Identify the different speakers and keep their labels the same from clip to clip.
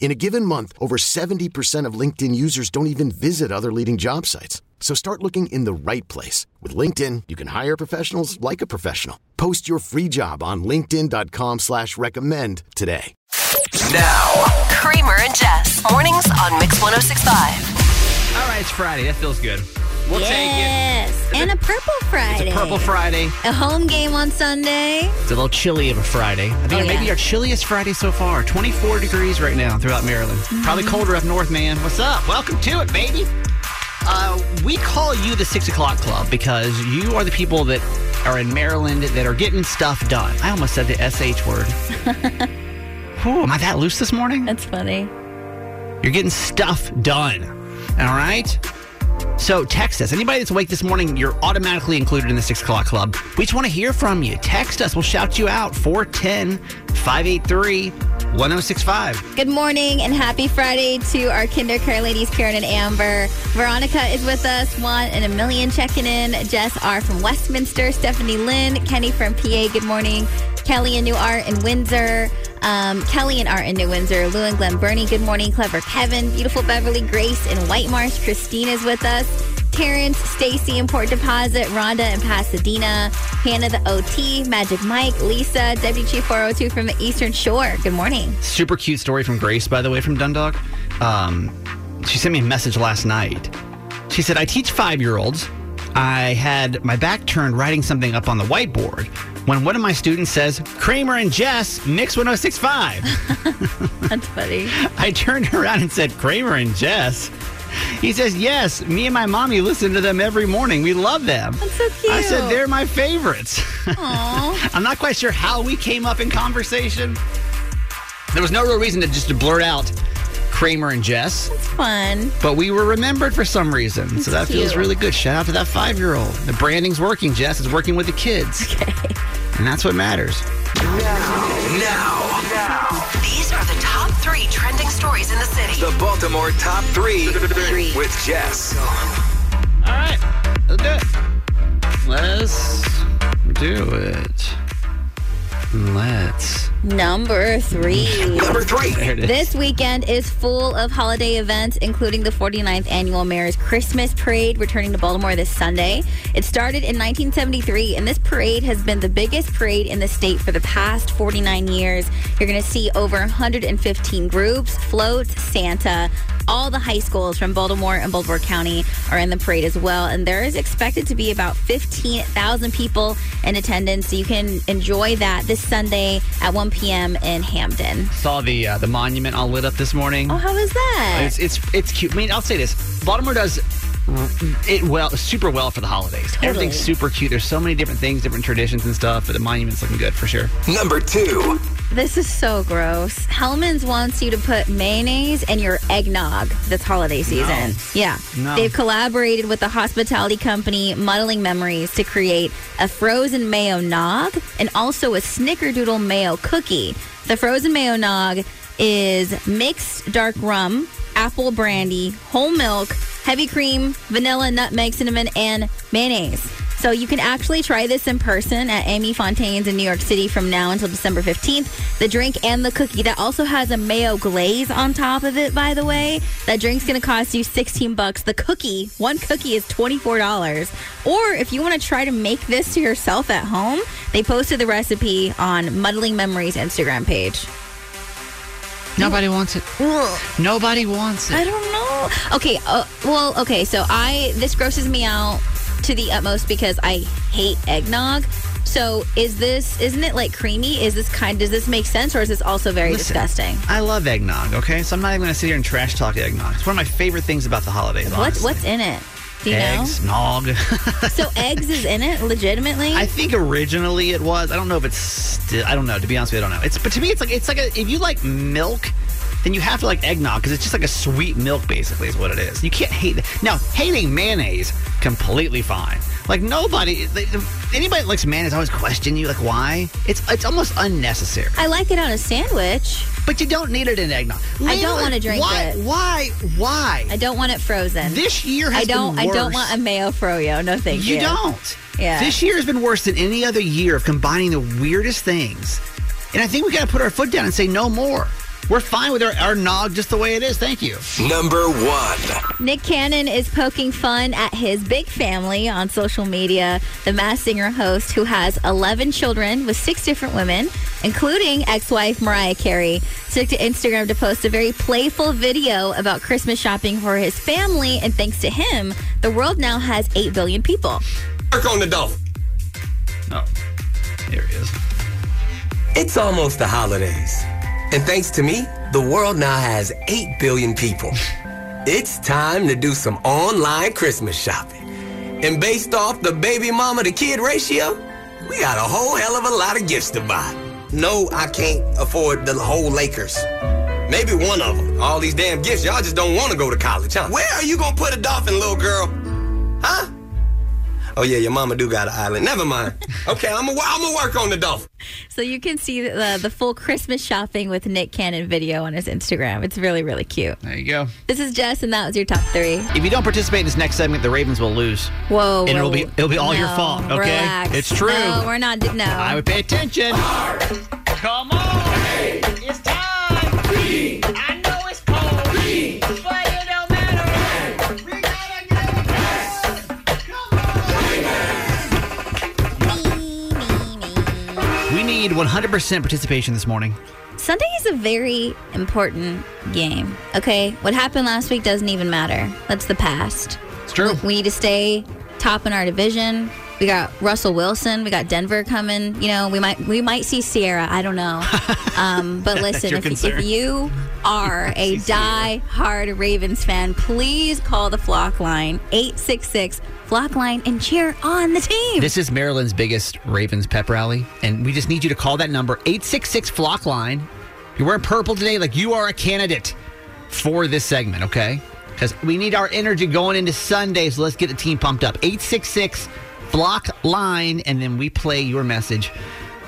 Speaker 1: In a given month, over 70% of LinkedIn users don't even visit other leading job sites. So start looking in the right place. With LinkedIn, you can hire professionals like a professional. Post your free job on linkedin.com slash recommend today.
Speaker 2: Now, Kramer and Jess. Mornings on Mix 1065.
Speaker 3: All right, it's Friday. That feels good. We'll
Speaker 4: yes. And a purple Friday.
Speaker 3: It's a purple Friday.
Speaker 4: A home game on Sunday.
Speaker 3: It's a little chilly of a Friday. I think
Speaker 4: Oh,
Speaker 3: maybe
Speaker 4: yeah.
Speaker 3: our chilliest Friday so far. 24 degrees right now throughout Maryland. Probably
Speaker 4: Mm-hmm.
Speaker 3: colder up north, man. What's up? Welcome to it, baby. Uh, we call you the Six O'Clock Club because you are the people that are in Maryland that are getting stuff done. I almost said the SH word. Whew, am I that loose this morning?
Speaker 4: That's funny.
Speaker 3: You're getting stuff done. All right? So text us. Anybody that's awake this morning, you're automatically included in the 6 o'clock club. We just want to hear from you. Text us. We'll shout you out. 410 583 1065.
Speaker 4: Good morning and happy Friday to our Kinder Care ladies, Karen and Amber. Veronica is with us. One and a million checking in. Jess R from Westminster. Stephanie Lynn. Kenny from PA. Good morning. Kelly and New Art in Windsor. Um, Kelly and Art in New Windsor. Lou and Glen Burnie. Good morning. Clever Kevin. Beautiful Beverly Grace in White Marsh. Christine is with us. Terrence, Stacy in Port Deposit, Rhonda in Pasadena, Hannah the OT, Magic Mike, Lisa, Deputy 402 from the Eastern Shore. Good morning.
Speaker 3: Super cute story from Grace, by the way, from Dundalk. Um, she sent me a message last night. She said, I teach five year olds. I had my back turned writing something up on the whiteboard when one of my students says, Kramer and Jess, Mix 1065.
Speaker 4: That's funny.
Speaker 3: I turned around and said, Kramer and Jess. He says, Yes, me and my mommy listen to them every morning. We love them.
Speaker 4: That's so cute.
Speaker 3: I said, They're my favorites.
Speaker 4: Aw.
Speaker 3: I'm not quite sure how we came up in conversation. There was no real reason to just to blurt out Kramer and Jess,
Speaker 4: It's fun.
Speaker 3: but we were remembered for some reason. so that feels really good. Shout out to that five year old. The branding's working, Jess. It's working with the kids.
Speaker 4: Okay.
Speaker 3: And that's what matters.
Speaker 2: Now, Now. now. these are the top three trending stories in the city.
Speaker 5: The Baltimore Top 3 with Jess.
Speaker 3: All right, let's do it. Let's do it. Let's.
Speaker 4: Number three.
Speaker 5: Number 3.
Speaker 3: There it is.
Speaker 4: This weekend is full of holiday events, including the 49th annual Mayor's Christmas Parade returning to Baltimore this Sunday. It started in 1973, and this parade has been the biggest parade in the state for the past 49 years. You're going to see over 115 groups, floats, Santa. All the high schools from Baltimore and Baltimore County are in the parade as well, and there is expected to be about 15,000 people in attendance. So you can enjoy that this Sunday at 1 p.m. in Hampden.
Speaker 3: Saw the uh, the monument all lit up this morning.
Speaker 4: Oh, how is that?
Speaker 3: It's it's it's cute. I mean, I'll say this: Baltimore does it well, super well for the holidays. Everything's super cute. There's so many different things, different traditions and stuff. But the monument's looking good for sure.
Speaker 5: Number 2.
Speaker 4: This is so gross. Hellmann's wants you to put mayonnaise in your eggnog this holiday season. Yeah.
Speaker 3: No.
Speaker 4: They've collaborated with the hospitality company Muddling Memories to create a frozen mayo nog and also a snickerdoodle mayo cookie. The frozen mayo nog is mixed dark rum, apple brandy, whole milk, heavy cream, vanilla, nutmeg, cinnamon, and mayonnaise. So you can actually try this in person at Amy Fontaine's in New York City from now until December 15th. The drink and the cookie that also has a mayo glaze on top of it, by the way. That drink's going to cost you 16 bucks. The cookie, one cookie is $24. Or if you want to try to make this to yourself at home, they posted the recipe on Muddling Memories Instagram page.
Speaker 3: Nobody wants it. Nobody wants it.
Speaker 4: I don't know. Okay, uh, well, okay, so I this grosses me out to the utmost because I hate eggnog. So is this? Isn't it like creamy? Is this kind? Does this make sense, or is this also very
Speaker 3: Listen,
Speaker 4: disgusting?
Speaker 3: I love eggnog, okay? So I'm not even going to sit here and trash talk eggnog. It's one of my favorite things about the holidays.
Speaker 4: What
Speaker 3: honestly.
Speaker 4: What's in it? Do you
Speaker 3: Eggs, nog.
Speaker 4: So eggs is in it, legitimately.
Speaker 3: I think originally it was. I don't know if it's still. I don't know. To be honest with you, I don't know. It's but to me, it's like it's like a, if you like milk, then you have to like eggnog because it's just like a sweet milk, basically, is what it is. You can't hate. Now, hating mayonnaise, completely fine. Like nobody, they- anybody that likes mayonnaise always question you, like why? It's it's almost unnecessary.
Speaker 4: I like it on a sandwich.
Speaker 3: But you don't need it in eggnog.
Speaker 4: I don't wanna drink
Speaker 3: why,
Speaker 4: it.
Speaker 3: Why? Why?
Speaker 4: I don't want it frozen.
Speaker 3: This year has
Speaker 4: I don't.
Speaker 3: been
Speaker 4: I don't
Speaker 3: worse.
Speaker 4: want a mayo froyo. No, thank you.
Speaker 3: You don't.
Speaker 4: Yeah.
Speaker 3: This year has been worse than any other year of combining the weirdest things. And I think we got to put our foot down and say no more. We're fine with our, our nog just the way it is. Thank you.
Speaker 5: Number one.
Speaker 4: Nick Cannon is poking fun at his big family on social media. The Masked Singer host, who has 11 children with six different women, including ex wife Mariah Carey, took to Instagram to post a very playful video about Christmas shopping for his family. And thanks to him, the world now has 8 billion people.
Speaker 6: Work on the dolphin.
Speaker 3: Oh, there he is.
Speaker 6: It's almost the holidays. And thanks to me, the world now has 8 billion people. It's time to do some online Christmas shopping. And based off the baby mama to kid ratio, we got a whole hell of a lot of gifts to buy. No, I can't afford the whole Lakers. Maybe one of them. All these damn gifts, y'all just don't want to go to college, huh? Where are you gonna put a dolphin, little girl? Huh? Oh yeah, your mama do got an island. Never mind. Okay, I'm gonna I'm gonna work on the dolphin.
Speaker 4: So you can see the, the full Christmas shopping with Nick Cannon video on his Instagram. It's really, really cute.
Speaker 3: There you go.
Speaker 4: This is Jess, and that was your top three.
Speaker 3: If you don't participate in this next segment, the Ravens will lose.
Speaker 4: Whoa.
Speaker 3: And it'll be- it'll be all your fault, okay?
Speaker 4: Relax.
Speaker 3: It's true.
Speaker 4: No, we're not. No.
Speaker 3: I would pay attention. Come on. It's time. I know it's cold. But need 100% participation this morning.
Speaker 4: Sunday is a very important game. Okay, what happened last week doesn't even matter. That's the past.
Speaker 3: It's true.
Speaker 4: We need to stay top in our division. We got Russell Wilson. We got Denver coming. You know, we might we might see Sierra. I don't know. Um, but listen, if, if you are a die-hard Ravens fan, please call the Flock Line eight six six Flock Line and cheer on the team.
Speaker 3: This is Maryland's biggest Ravens pep rally, and we just need you to call that number 866 Flock Line. You're wearing purple today, like you are a candidate for this segment, okay? Because we need our energy going into Sunday, so let's get the team pumped up. 866 Flock Line, and then we play your message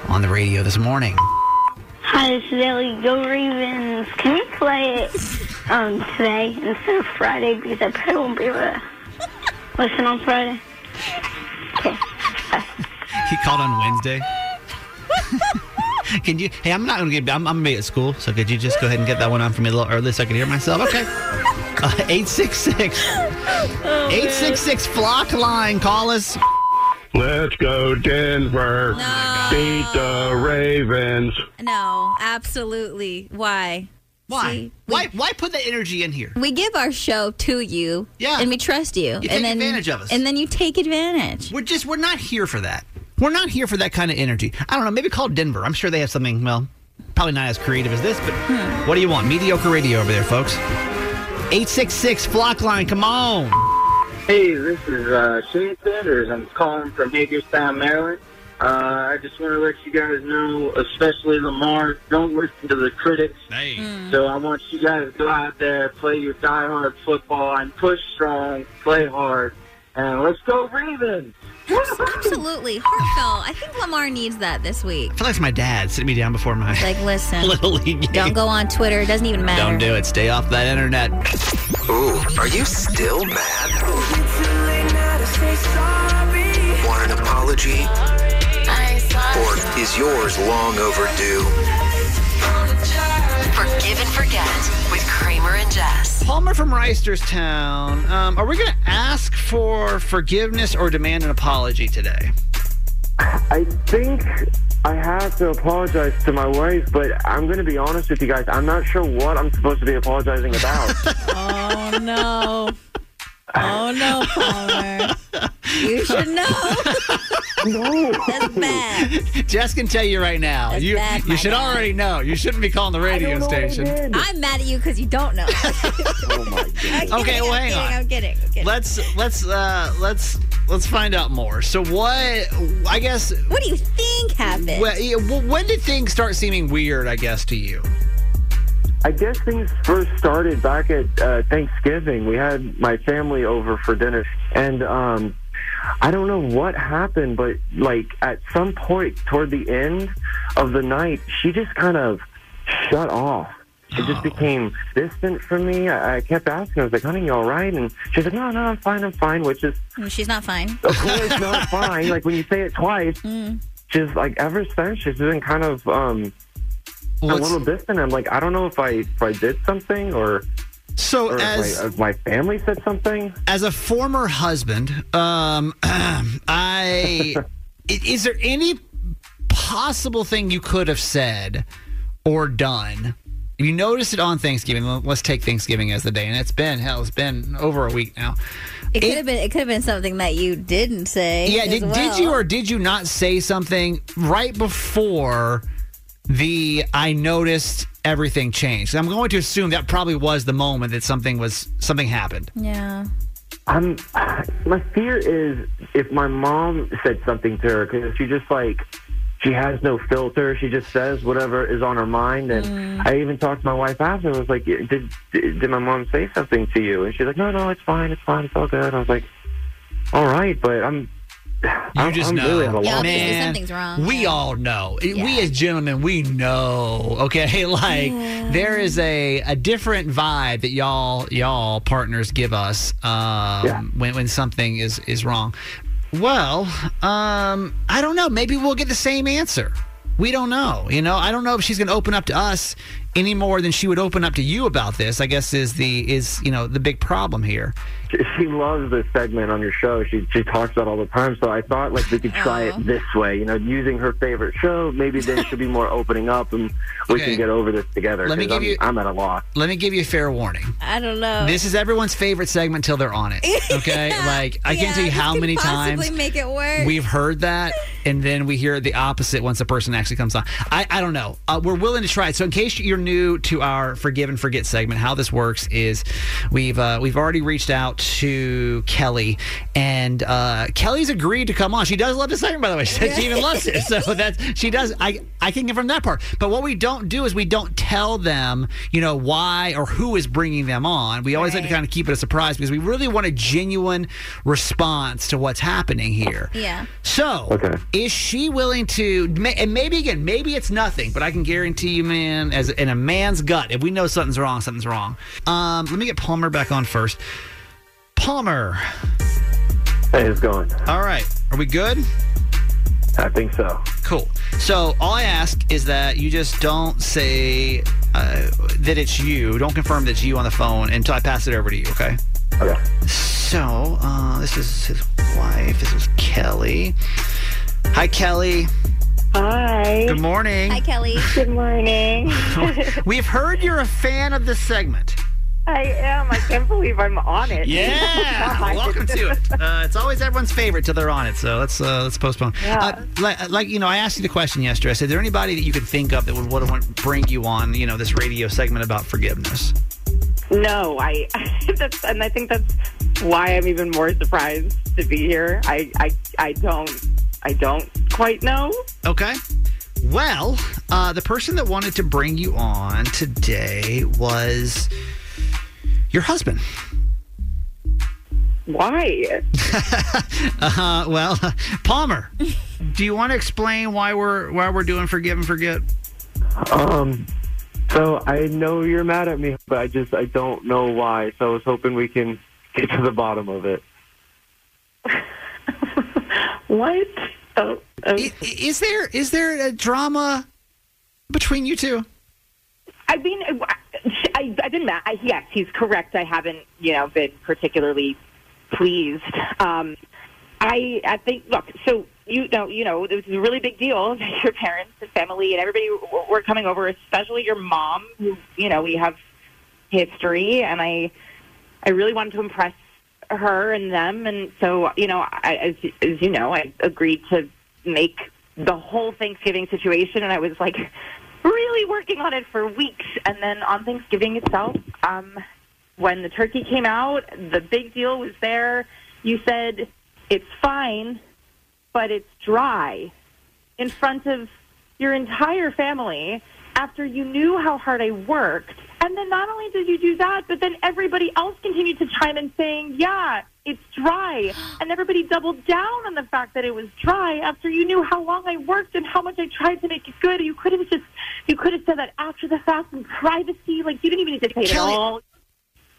Speaker 3: on the radio this morning.
Speaker 7: Hi, this is Ellie. Go Ravens. Can we play it um, today instead of Friday because I probably won't be able to listen on Friday? Okay.
Speaker 3: He called on Wednesday. can you? Hey, I'm not going to get. I'm, I'm going to be at school, so could you just go ahead and get that one on for me a little early so I can hear myself? Okay. Uh, 866 866 Flock Line. Call us.
Speaker 8: Let's go Denver.
Speaker 4: No.
Speaker 8: Beat the Ravens.
Speaker 4: No, absolutely. Why?
Speaker 3: Why?
Speaker 4: See, we-
Speaker 3: why? Why put the energy in here?
Speaker 4: We give our show to you,
Speaker 3: Yeah.
Speaker 4: and we trust you,
Speaker 3: You
Speaker 4: and
Speaker 3: take
Speaker 4: then
Speaker 3: advantage of us.
Speaker 4: and then you take advantage.
Speaker 3: We're just we're not here for that. We're not here for that kind of energy. I don't know. Maybe call Denver. I'm sure they have something. Well, probably not as creative as this, but what do you want? Mediocre radio over there, folks. 866 Flock Line. Come on.
Speaker 9: Hey, this is uh, Shane Sanders. I'm calling from Hagerstown, Maryland. Uh, I just want to let you guys know, especially Lamar, don't listen to the critics.
Speaker 3: Hey.
Speaker 9: So I want you guys to go out there, play your diehard football, and push strong, play hard, and let's go Ravens!
Speaker 4: Absolutely, heartfelt. I think Lamar needs that this week.
Speaker 3: I feel like it's my dad sitting me down before my
Speaker 4: Like, listen,
Speaker 3: little league game.
Speaker 4: don't go on Twitter. It doesn't even matter.
Speaker 3: Don't do it. Stay off that internet.
Speaker 5: Ooh, are you still mad? Want an apology? Or is yours long overdue?
Speaker 2: Forgive and forget with Kramer and Jess.
Speaker 3: Palmer from Reisterstown. Um, are we going to ask for forgiveness or demand an apology today?
Speaker 10: I think I have to apologize to my wife, but I'm going to be honest with you guys. I'm not sure what I'm supposed to be apologizing about.
Speaker 4: Oh no. Oh no, Palmer. You should know.
Speaker 10: no.
Speaker 4: That's bad.
Speaker 3: Jess can tell you right now.
Speaker 4: That's
Speaker 3: you
Speaker 4: bad,
Speaker 3: you should
Speaker 4: bad.
Speaker 3: already know. You shouldn't be calling the radio
Speaker 10: know what I
Speaker 3: station.
Speaker 10: did.
Speaker 4: I'm mad at you because you don't know.
Speaker 10: Oh my god.
Speaker 4: I'm
Speaker 3: Okay,
Speaker 4: kidding,
Speaker 3: well,
Speaker 4: I'm
Speaker 3: hang
Speaker 4: kidding,
Speaker 3: on.
Speaker 4: I'm kidding. I'm kidding.
Speaker 3: Let's let's uh let's let's find out more. So what? I guess.
Speaker 4: what do you think happened?
Speaker 3: Well, when did things start seeming weird? I guess to you.
Speaker 10: I guess things first started back at uh, Thanksgiving. We had my family over for dinner, and um, I don't know what happened, but like at some point toward the end of the night, she just kind of shut off. It just became distant from me. I, I kept asking. I was like, "Honey, you all right?" And she's like, "No, no, I'm fine. I'm fine." Which is,
Speaker 4: She's not fine.
Speaker 10: of course, not fine. Like when you say it twice,
Speaker 4: Mm.
Speaker 10: she's like, ever since she's been kind of um,
Speaker 3: Well,
Speaker 10: a little distant. I'm like, I don't know if I if I did something or
Speaker 3: so
Speaker 10: or if
Speaker 3: as
Speaker 10: my, if my family said something.
Speaker 3: as a former husband, um, I i- is there any possible thing you could have said or done? You noticed it on Thanksgiving. Let's take Thanksgiving as the day, and it's been hell. It's been over a week now.
Speaker 4: It could have been. It could have been something that you didn't say.
Speaker 3: Yeah,
Speaker 4: as
Speaker 3: did,
Speaker 4: well.
Speaker 3: did you or did you not say something right before the I noticed everything changed? I'm going to assume that probably was the moment that something was something happened.
Speaker 4: Yeah.
Speaker 10: I'm. My fear is if my mom said something to her because she just like she has no filter. She just says whatever is on her mind. And
Speaker 4: Mm.
Speaker 10: I even talked to my wife after. I was like, did, did did my mom say something to you? And she's like, No, no, it's fine. It's fine. It's all good. I was like, All right, but I'm.
Speaker 3: You
Speaker 10: I'm,
Speaker 3: just
Speaker 10: I'm
Speaker 3: know,
Speaker 10: really at a
Speaker 4: Yeah, obviously
Speaker 3: man.
Speaker 4: something's wrong,
Speaker 3: We all know. We as gentlemen, we know. Okay, like there is a a different vibe that y'all y'all partners give us um,
Speaker 10: Yeah.
Speaker 3: when when something is is wrong. Well, um, I don't know. Maybe we'll get the same answer. We don't know. You know, I don't know if she's going to open up to us any more than she would open up to you about this. I guess is the is you know the big problem here.
Speaker 10: she loves this segment on your show. She she talks about it all the time. So I thought like we could try
Speaker 4: Aw.
Speaker 10: it this way. You know, using her favorite show. Maybe then she'll be more opening up, and we
Speaker 3: Okay.
Speaker 10: can get over this together.
Speaker 3: Let me
Speaker 10: 'cause
Speaker 3: give
Speaker 10: I'm,
Speaker 3: you-
Speaker 10: I'm at a loss.
Speaker 3: Let me give you a fair warning.
Speaker 4: I don't know.
Speaker 3: This is everyone's favorite segment till they're on it. Okay, like I
Speaker 4: Yeah,
Speaker 3: can't tell you how
Speaker 4: could
Speaker 3: many
Speaker 4: possibly
Speaker 3: times
Speaker 4: make it worse.
Speaker 3: we've heard that, and then we hear the opposite once the person actually comes on. I, I don't know. Uh, we're willing to try it. So in case you're new to our forgive and forget segment, how this works is we've uh, we've already reached out to Kelly, and uh, Kelly's agreed to come on. She does love the segment, by the way. She said she even loves it. So that's she does. I I can confirm that part. But what we don't do is we don't tell them, you know, why or who is bringing them on. We always like to kind of keep it a surprise because we really want a genuine response to what's happening here.
Speaker 4: Yeah.
Speaker 3: So,
Speaker 10: Okay.
Speaker 3: is she willing to? And maybe again, maybe it's nothing, but I can guarantee you, man, as in a man's gut, if we know something's wrong, something's wrong. Um, let me get Palmer back on first. Palmer,
Speaker 10: Hey, it's going.
Speaker 3: all right, are we good?
Speaker 10: I think so.
Speaker 3: Cool. So all I ask is that you just don't say uh, that it's you. Don't confirm that it's you on the phone until I pass it over to you. Okay.
Speaker 10: Okay.
Speaker 3: So uh, this is his wife. This is Kelly. Hi, Kelly.
Speaker 11: Hi.
Speaker 3: Good morning.
Speaker 4: Hi, Kelly.
Speaker 11: Good morning.
Speaker 3: We've heard you're a fan of this segment.
Speaker 11: I am. I can't believe I'm on it.
Speaker 3: Yeah, welcome to it. Uh, it's always everyone's favorite till they're on it. So let's uh, let's postpone.
Speaker 11: Yeah.
Speaker 3: Uh, like, like you know, I asked you the question yesterday. I said, "Is there anybody that you could think of that would want to bring you on? You know, this radio segment about forgiveness?"
Speaker 11: No, I. That's, and I think that's why I'm even more surprised to be here. I, I, I don't, I don't quite know.
Speaker 3: Okay. Well, uh, the person that wanted to bring you on today was your husband.
Speaker 11: Why?
Speaker 3: Uh, well, Palmer, do you want to explain why we're why we're doing forgive and forget?
Speaker 10: Um. So I know you're mad at me, but I just I don't know why. So I was hoping we can get to the bottom of it.
Speaker 11: What? Oh, oh.
Speaker 3: I- Is there is there a drama between you two?
Speaker 11: I mean, I, I've been mad. I, yes, he's correct. I haven't, you know, been particularly pleased. Um, I, I think. Look, so you know, you know, it was a really big deal. that Your parents and family and everybody were coming over, especially your mom, who, you know, we have history, and I, I really wanted to impress her and them, and so you know, I, as as you know, I agreed to make the whole Thanksgiving situation, and I was like really working on it for weeks, and then on Thanksgiving itself, um, when the turkey came out, the big deal was there. You said it's fine, but it's dry in front of your entire family after you knew how hard I worked. And then not only did you do that, but then everybody else continued to chime in saying, yeah, it's dry. And everybody doubled down on the fact that it was dry after you knew how long I worked and how much I tried to make it good. You could have just, you could have said that after the fact in privacy. Like, you didn't even need to say it at all.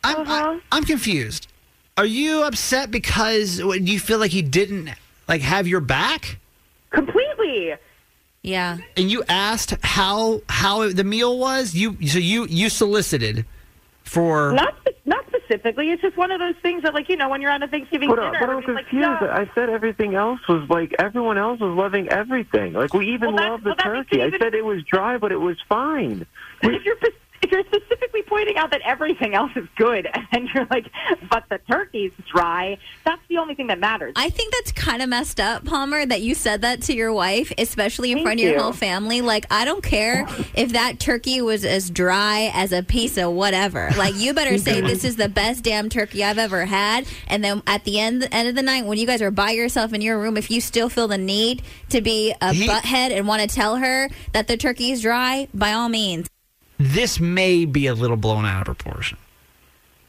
Speaker 3: I'm, I, uh-huh. I'm confused. Are you upset because you feel like he didn't like have your back?
Speaker 11: Completely.
Speaker 4: Yeah.
Speaker 3: And you asked how how the meal was. You so you you solicited for
Speaker 11: Not not specifically. It's just one of those things that, like, you know, when you're on a Thanksgiving
Speaker 10: But,
Speaker 11: dinner,
Speaker 10: but I'm
Speaker 11: everybody's like,
Speaker 10: confused.
Speaker 11: yeah.
Speaker 10: I said everything else was like everyone else was loving everything. Like we even
Speaker 11: Well,
Speaker 10: loved the
Speaker 11: well,
Speaker 10: turkey.
Speaker 11: it
Speaker 10: I
Speaker 11: even-
Speaker 10: said it was dry, but it was fine.
Speaker 11: if you're if you're specifically pointing out that everything else is good, and you're like, but the turkey's dry, that's the only thing that matters.
Speaker 4: I think that's kind of messed up, Palmer, that you said that to your wife, especially in
Speaker 11: Thank
Speaker 4: front of your whole family. Like, I don't care if that turkey was as dry as a piece of whatever. Like, you better say this is the best damn turkey I've ever had. And then at the end, end of the night, when you guys are by yourself in your room, if you still feel the need to be a
Speaker 3: He-
Speaker 4: butthead and want to tell her that the turkey is dry, by all means.
Speaker 3: This may be a little blown out of proportion.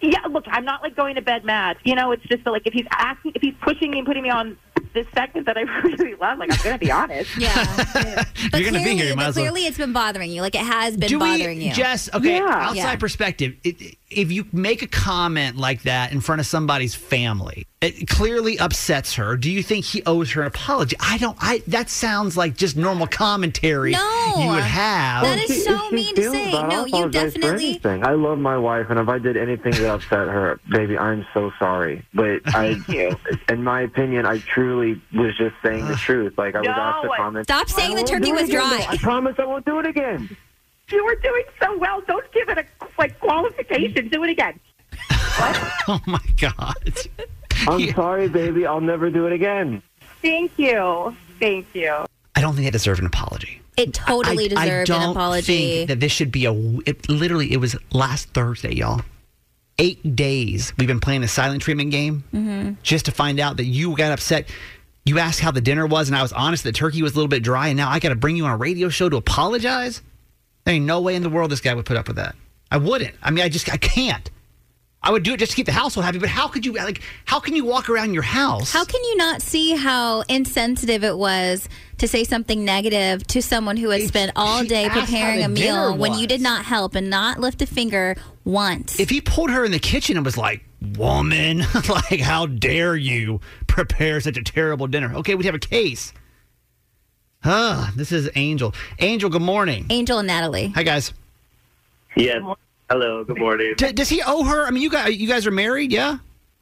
Speaker 11: Yeah, look, I'm not like going to bed mad. You know, it's just that, like if he's asking, if he's pushing me and putting me on this segment that I really love, like I'm going to be honest.
Speaker 4: Yeah. But
Speaker 3: You're gonna be
Speaker 4: clearly,
Speaker 3: here. You might
Speaker 4: but
Speaker 3: as well.
Speaker 4: clearly it's been bothering you. Like, it has been
Speaker 3: Do
Speaker 4: bothering
Speaker 3: we,
Speaker 4: you.
Speaker 3: Jess? Okay,
Speaker 11: Yeah.
Speaker 3: outside
Speaker 4: Yeah.
Speaker 3: perspective, it, if you make a comment like that in front of somebody's family, it clearly upsets her. Do you think he owes her an apology? I don't. I that sounds like just normal commentary
Speaker 4: No.
Speaker 3: you would have.
Speaker 4: That is so
Speaker 10: she
Speaker 4: mean to say.
Speaker 10: that,
Speaker 4: No, you
Speaker 10: apologize for
Speaker 4: definitely.
Speaker 10: I love my wife, and if I did anything that upset her, baby, I'm so sorry. But I,
Speaker 11: you.
Speaker 10: in my opinion, I truly was just saying the truth. Like I was asked to
Speaker 11: No.
Speaker 10: comment.
Speaker 4: Stop saying the turkey was dry.
Speaker 10: I promise I won't do it again.
Speaker 11: You were doing so well. Don't give it a like qualification. Do it again.
Speaker 3: oh my god!
Speaker 10: I'm sorry, baby. I'll never do it again.
Speaker 11: Thank you. Thank you.
Speaker 3: I don't think it deserved an apology.
Speaker 4: It totally
Speaker 3: I, I
Speaker 4: deserved
Speaker 3: don't
Speaker 4: an apology.
Speaker 3: think that this should be a. It, literally, it was last Thursday, y'all. Eight days we've been playing the silent treatment game
Speaker 4: Mm-hmm.
Speaker 3: just to find out that you got upset. You asked how the dinner was, and I was honest. That turkey was a little bit dry, and now I got to bring you on a radio show to apologize. There ain't no way in the world this guy would put up with that. I wouldn't. I mean, I just I can't. I would do it just to keep the household happy, but how could you like? How can you walk around your house?
Speaker 4: How can you not see how insensitive it was to say something negative to someone who has spent all day preparing a meal when you did not help and not lift a finger once?
Speaker 3: if he pulled her in the kitchen and was like, "Woman, like how dare you prepare such a terrible dinner?" Okay, we'd have a case. Ah, this is Angel. Angel, good morning.
Speaker 4: Angel and Natalie.
Speaker 3: Hi guys.
Speaker 12: Yes. Hello. Good morning.
Speaker 3: D- does he owe her? I mean, you guys, you guys are married, yeah?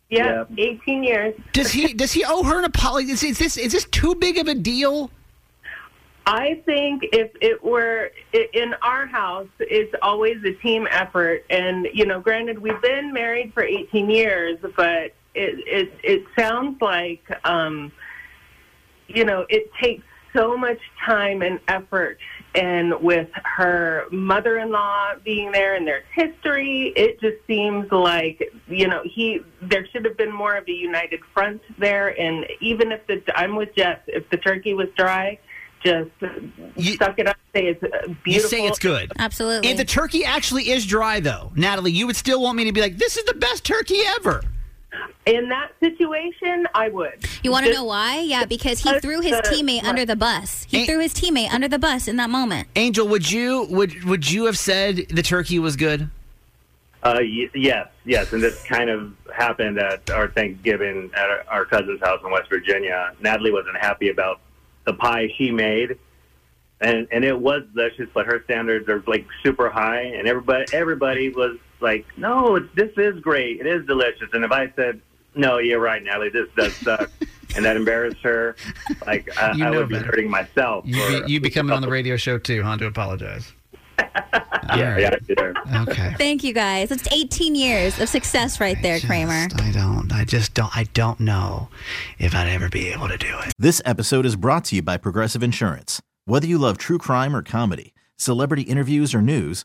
Speaker 12: Yeah.
Speaker 11: 18 years.
Speaker 3: Does he? does he owe her an apology? Is, is this is this too big of a deal?
Speaker 13: I think if it were in our house, it's always a team effort. And you know, granted, we've been married for 18 years, but it it it sounds like um, you know it takes so much time and effort. And with her mother-in-law being there and there's history, it just seems like you know he there should have been more of a united front there. And even if the I'm with Jess, if the turkey was dry, just you, suck it up. Say it's uh, beautiful.
Speaker 3: You say it's good.
Speaker 4: Absolutely.
Speaker 3: If the turkey actually is dry, though, Natalie, you would still want me to be like, "This is the best turkey ever."
Speaker 13: In that situation, I would.
Speaker 4: You want to know why? Yeah, because he threw his
Speaker 13: the-
Speaker 4: teammate under the bus. He threw his teammate under the bus in that moment.
Speaker 3: Angel, would you would would you have said the turkey was good?
Speaker 12: Uh, y- yes, yes, and this kind of happened at our Thanksgiving at our, our cousin's house in West Virginia. Natalie wasn't happy about the pie she made, and and it was delicious, but her standards are like super high, and everybody everybody was like, "No, it's, this is great. It is delicious." And if I said, "No, you're right, Natalie, this does suck," and that embarrassed her, like I,
Speaker 3: You
Speaker 12: I
Speaker 3: know
Speaker 12: would be hurting myself.
Speaker 3: You
Speaker 12: for-
Speaker 3: be, you be coming on the radio show too, huh? To apologize.
Speaker 12: yeah, yeah, I'd be there.
Speaker 3: Okay.
Speaker 4: Thank you guys. It's 18 years of success right there, Kramer.
Speaker 3: I don't. I just don't. I don't know if I'd ever be able to do it.
Speaker 14: This episode is brought to you by Progressive Insurance. Whether you love true crime or comedy, celebrity interviews or news,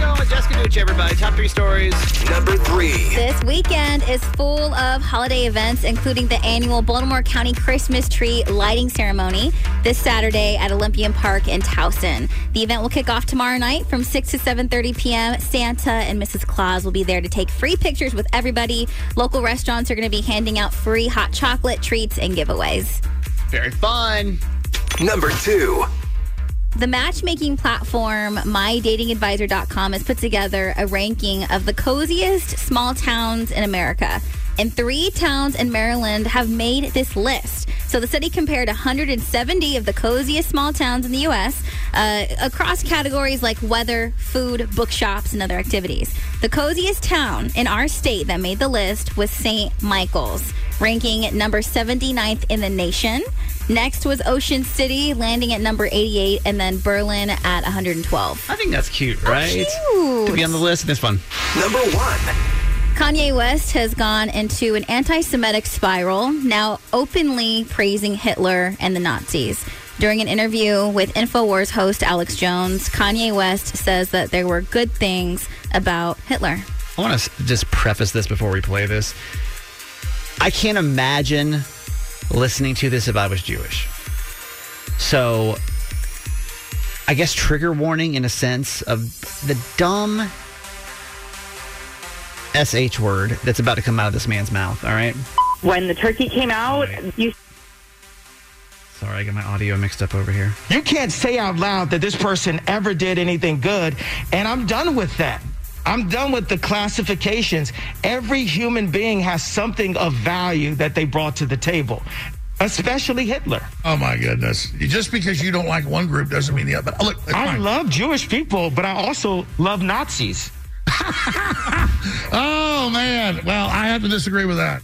Speaker 3: Let's going. Jessica Ducci, everybody. Top three stories.
Speaker 5: Number 3.
Speaker 4: This weekend is full of holiday events, including the annual Baltimore County Christmas tree lighting ceremony this Saturday at Olympian Park in Towson. The event will kick off tomorrow night from 6 to 7:30 p.m. Santa and Mrs. Claus will be there to take free pictures with everybody. Local restaurants are going to be handing out free hot chocolate treats and giveaways.
Speaker 3: Very fun.
Speaker 5: Number 2.
Speaker 4: The matchmaking platform MyDatingAdvisor.com has put together a ranking of the coziest small towns in America. And three towns in Maryland have made this list. So the study compared 170 of the coziest small towns in the U.S. Uh, across categories like weather, food, bookshops, and other activities. The coziest town in our state that made the list was St. Michael's, ranking at number 79th in the nation. Next was Ocean City, landing at number 88, and then Berlin at 112.
Speaker 3: I think that's cute, right?
Speaker 4: cute.
Speaker 3: To be on the list, and it's fun.
Speaker 5: Number 1.
Speaker 4: Kanye West has gone into an anti Semitic spiral, now openly praising Hitler and the Nazis. During an interview with InfoWars host Alex Jones, Kanye West says that there were good things about Hitler.
Speaker 3: I want to just preface this before we play this. I can't imagine listening to this if I was Jewish. So, I guess trigger warning in a sense of the dumb sh word that's about to come out of this man's mouth. All right.
Speaker 11: When the turkey came out, you
Speaker 3: Sorry, I got my audio mixed up over here.
Speaker 15: You can't say out loud that this person ever did anything good, and I'm done with that. I'm done with the classifications. Every human being has something of value that they brought to the table, especially Hitler.
Speaker 16: Oh my goodness! Just because you don't like one group doesn't mean the other. But look,
Speaker 15: I
Speaker 16: fine.
Speaker 15: love Jewish people, but I also love Nazis.
Speaker 16: oh man! Well, I have to disagree with that.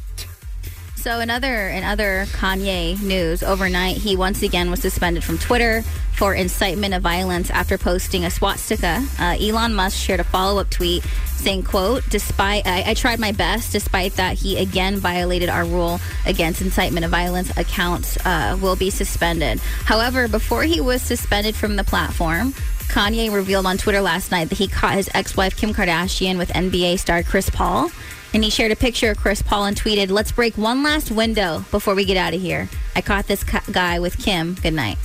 Speaker 4: So, in other in other Kanye news, overnight he once again was suspended from Twitter for incitement of violence after posting a swastika. Uh, Elon Musk shared a follow up tweet saying, "quote Despite I, I tried my best, despite that he again violated our rule against incitement of violence. Accounts uh, will be suspended. However, before he was suspended from the platform." Kanye revealed on Twitter last night that he caught his ex-wife Kim Kardashian with NBA star Chris Paul. And he shared a picture of Chris Paul and tweeted, Let's break one last window before we get out of here. I caught this cu- guy with Kim. Good night.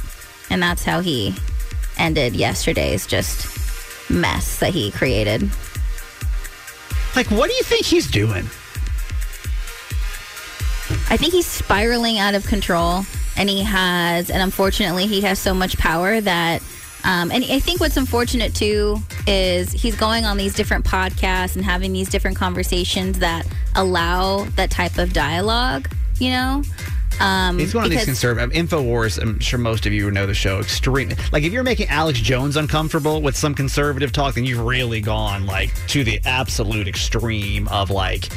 Speaker 4: And that's how he ended yesterday's just mess that he created.
Speaker 3: Like, what do you think he's doing?
Speaker 4: I think he's spiraling out of control. And he has, and unfortunately, he has so much power that. Um, and I think what's unfortunate too is he's going on these different podcasts and having these different conversations that allow that type of dialogue, you know? Um,
Speaker 3: He's one of these conservative Infowars. I'm sure most of you know the show. Extreme. Like if you're making Alex Jones uncomfortable with some conservative talk, then you've really gone like to the absolute extreme of like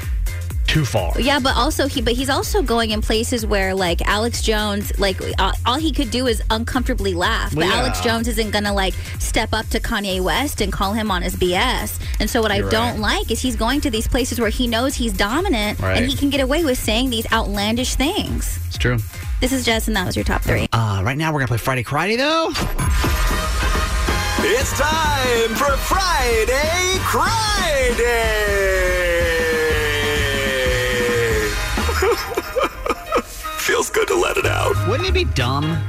Speaker 3: too far.
Speaker 4: Yeah, but also he, but he's also going in places where like Alex Jones, like all, all he could do is uncomfortably laugh. But
Speaker 3: yeah.
Speaker 4: Alex Jones isn't gonna like step up to Kanye West and call him on his BS. And so what I
Speaker 3: You're
Speaker 4: don't
Speaker 3: right.
Speaker 4: like is he's going to these places where he knows he's dominant
Speaker 3: Right.
Speaker 4: and he can get away with saying these outlandish things.
Speaker 3: It's true.
Speaker 4: This is Jess, and that was your top three.
Speaker 3: Uh, right now we're gonna play Friday Friday though.
Speaker 5: It's time for Friday Friday. Feels good to let it out.
Speaker 3: Wouldn't it be dumb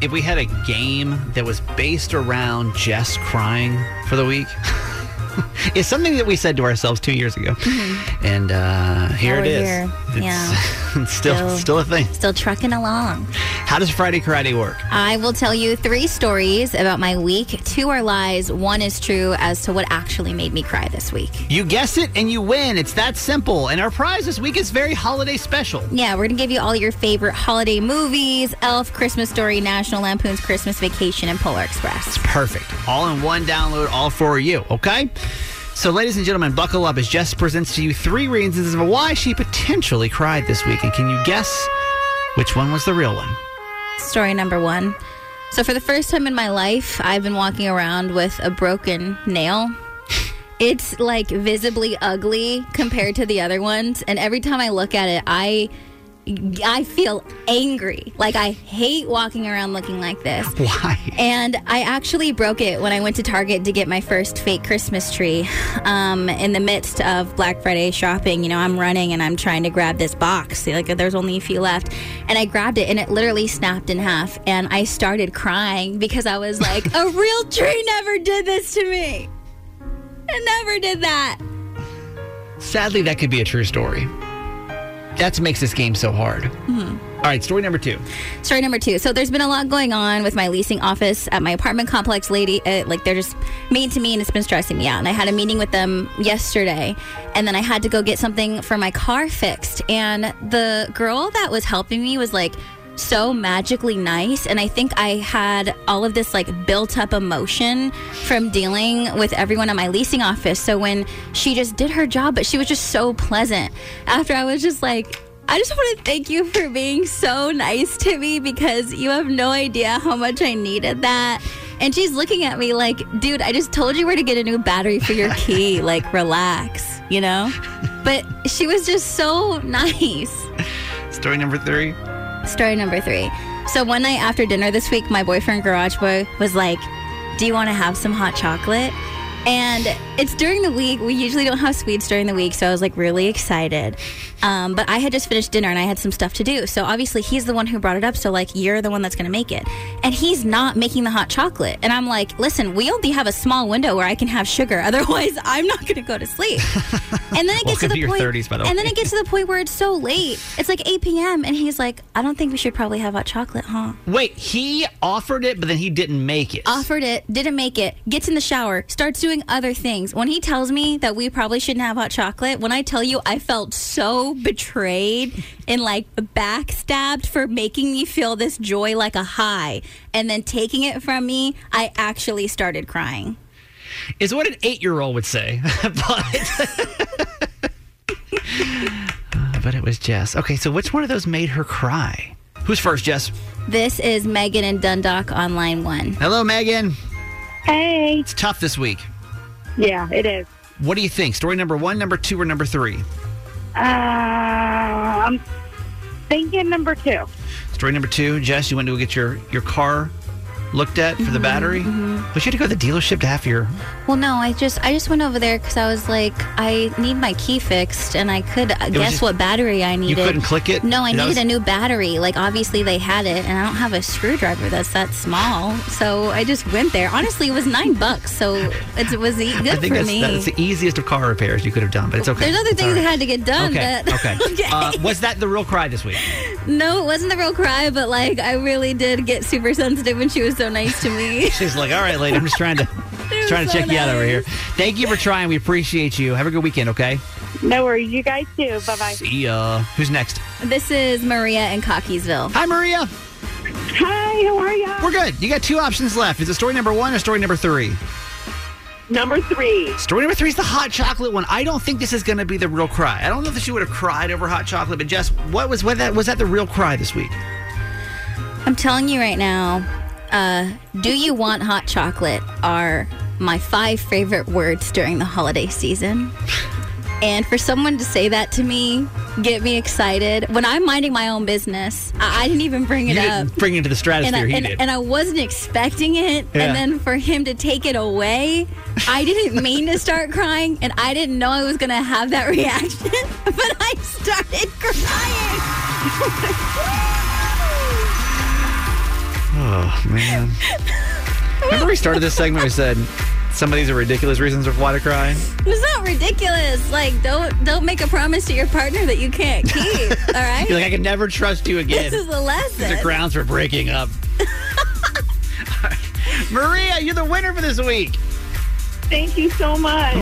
Speaker 3: if we had a game that was based around Jess crying for the week? it's something that we said to ourselves two years ago, and uh, here
Speaker 4: Now
Speaker 3: it
Speaker 4: here. Yeah.
Speaker 3: Still,
Speaker 4: Still-
Speaker 3: still a thing.
Speaker 4: Still trucking along.
Speaker 3: How does Friday Karate work?
Speaker 4: I will tell you three stories about my week. Two are lies, one is true as to what actually made me cry this week.
Speaker 3: You guess it and you win. It's that simple. And our prize this week is very holiday special.
Speaker 4: Yeah, we're going to give you all your favorite holiday movies Elf, Christmas Story, National Lampoon's Christmas Vacation, and Polar Express.
Speaker 3: It's Perfect. All in one download, all for you, okay? So, ladies and gentlemen, buckle up as Jess presents to you three reasons of why she potentially cried this week. And can you guess which one was the real one?
Speaker 4: Story number one. So, for the first time in my life, I've been walking around with a broken nail. It's like visibly ugly compared to the other ones. And every time I look at it, I. I feel angry. Like I hate walking around looking like this.
Speaker 3: Why?
Speaker 4: And I actually broke it when I went to Target to get my first fake Christmas tree. Um, in the midst of Black Friday shopping, you know, I'm running and I'm trying to grab this box. Like there's only a few left, and I grabbed it and it literally snapped in half. And I started crying because I was like, a real tree never did this to me. It never did that.
Speaker 3: Sadly, that could be a true story. That makes this game so hard.
Speaker 4: Mhm.
Speaker 3: All right, story number two.
Speaker 4: Story number two. So there's been a lot going on with my leasing office at my apartment complex. Lady, uh, like they're just mean to me, and it's been stressing me out. And I had a meeting with them yesterday, and then I had to go get something for my car fixed. And the girl that was helping me was like so magically nice and i think i had all of this like built up emotion from dealing with everyone at my leasing office so when she just did her job but she was just so pleasant after i was just like I just want to thank you for being so nice to me because you have no idea how much I needed that. And she's looking at me like, dude, I just told you where to get a new battery for your key. like, relax, you know? But she was just so nice.
Speaker 3: Story number three.
Speaker 4: Story number three. So one night after dinner this week, my boyfriend Garage Boy was like, "Do you want to have some hot chocolate?" And it's during the week. We usually don't have sweets during the week, so I was like really excited. Um, but I had just finished dinner and I had some stuff to do. So obviously he's the one who brought it up. So like you're the one that's going to make it, and he's not making the hot chocolate. And I'm like, listen, we only have a small window where I can have sugar. Otherwise, I'm not going to go to sleep. And then it gets to the
Speaker 3: your
Speaker 4: point.
Speaker 3: 30s, by the
Speaker 4: and
Speaker 3: way.
Speaker 4: then it gets to the point where it's so late. It's like 8 p.m. and he's like, I don't think we should probably have hot chocolate, huh?
Speaker 3: Wait, he offered it, but then he didn't make it.
Speaker 4: Offered it, didn't make it, gets in the shower, starts doing other things. When he tells me that we probably shouldn't have hot chocolate, when I tell you I felt so betrayed and like backstabbed for making me feel this joy like a high and then taking it from me, I actually started crying.
Speaker 3: Is what an eight year old would say. but, but it was Jess. Okay, so which one of those made her cry? Who's first, Jess?
Speaker 4: This is Megan and Dundalk on line one.
Speaker 3: Hello, Megan.
Speaker 11: Hey.
Speaker 3: It's tough this week.
Speaker 11: Yeah, it is.
Speaker 3: What do you think? Story number one, number two, or number three?
Speaker 11: Uh, I'm thinking number two.
Speaker 3: Story number two, Jess, you went to go get your, your car looked at for the
Speaker 4: Mm-hmm,
Speaker 3: battery. But you had to go to the dealership to have your.
Speaker 4: Well, no, I just I just went over there because I was like, I need my key fixed, and I could uh, guess
Speaker 3: just-
Speaker 4: what battery I needed.
Speaker 3: You couldn't click it?
Speaker 4: No, I needed
Speaker 3: was-
Speaker 4: a new battery. Like obviously they had it, and I don't have a screwdriver that's that small, so I just went there. Honestly, it was nine bucks, so it was good
Speaker 3: I think
Speaker 4: for
Speaker 3: that's,
Speaker 4: me.
Speaker 3: that's the easiest of car repairs you could have done, but it's okay.
Speaker 4: There's other
Speaker 3: It's
Speaker 4: things
Speaker 3: all
Speaker 4: that had to get done.
Speaker 3: Okay,
Speaker 4: but,
Speaker 3: okay. Uh, was that the real cry this week?
Speaker 4: no, it wasn't the real cry, but like I really did get super sensitive when she was so nice to me.
Speaker 3: She's like, all right, lady, I'm just trying to
Speaker 4: was
Speaker 3: trying to
Speaker 4: so
Speaker 3: check you out over here. Thank you for trying. We appreciate you. Have a good weekend, okay?
Speaker 11: No worries. You guys too. Bye bye.
Speaker 3: See ya. Who's next?
Speaker 4: This is Maria in Cockeysville.
Speaker 3: Hi, Maria.
Speaker 11: Hi, how are you?
Speaker 3: We're good. You got two options left. Is it story number one or story number three?
Speaker 11: Number three.
Speaker 3: Story number three is the hot chocolate one. I don't think this is going to be the real cry. I don't know if she would have cried over hot chocolate, but Jess, what was what that was that the real cry this week?
Speaker 4: I'm telling you right now, uh, do you want hot chocolate are my five favorite words during the holiday season. And for someone to say that to me, get me excited. When I'm minding my own business, I, I didn't even bring it
Speaker 3: You
Speaker 4: up.
Speaker 3: bring it to the stratosphere.
Speaker 4: And I,
Speaker 3: he
Speaker 4: and,
Speaker 3: did.
Speaker 4: and I wasn't expecting it.
Speaker 3: Yeah.
Speaker 4: And then for him to take it away, I didn't mean to start crying. And I didn't know I was going to have that reaction. But I started crying.
Speaker 3: oh man. Remember we started this segment. We said some of these are ridiculous reasons of why to cry.
Speaker 4: It's not ridiculous. Like, don't don't make a promise to your partner that you can't keep. all right.
Speaker 3: You're like, I can never trust you again.
Speaker 4: This is the lesson.
Speaker 3: These are grounds for breaking up. Maria, you're the winner for this week.
Speaker 13: Thank you so much.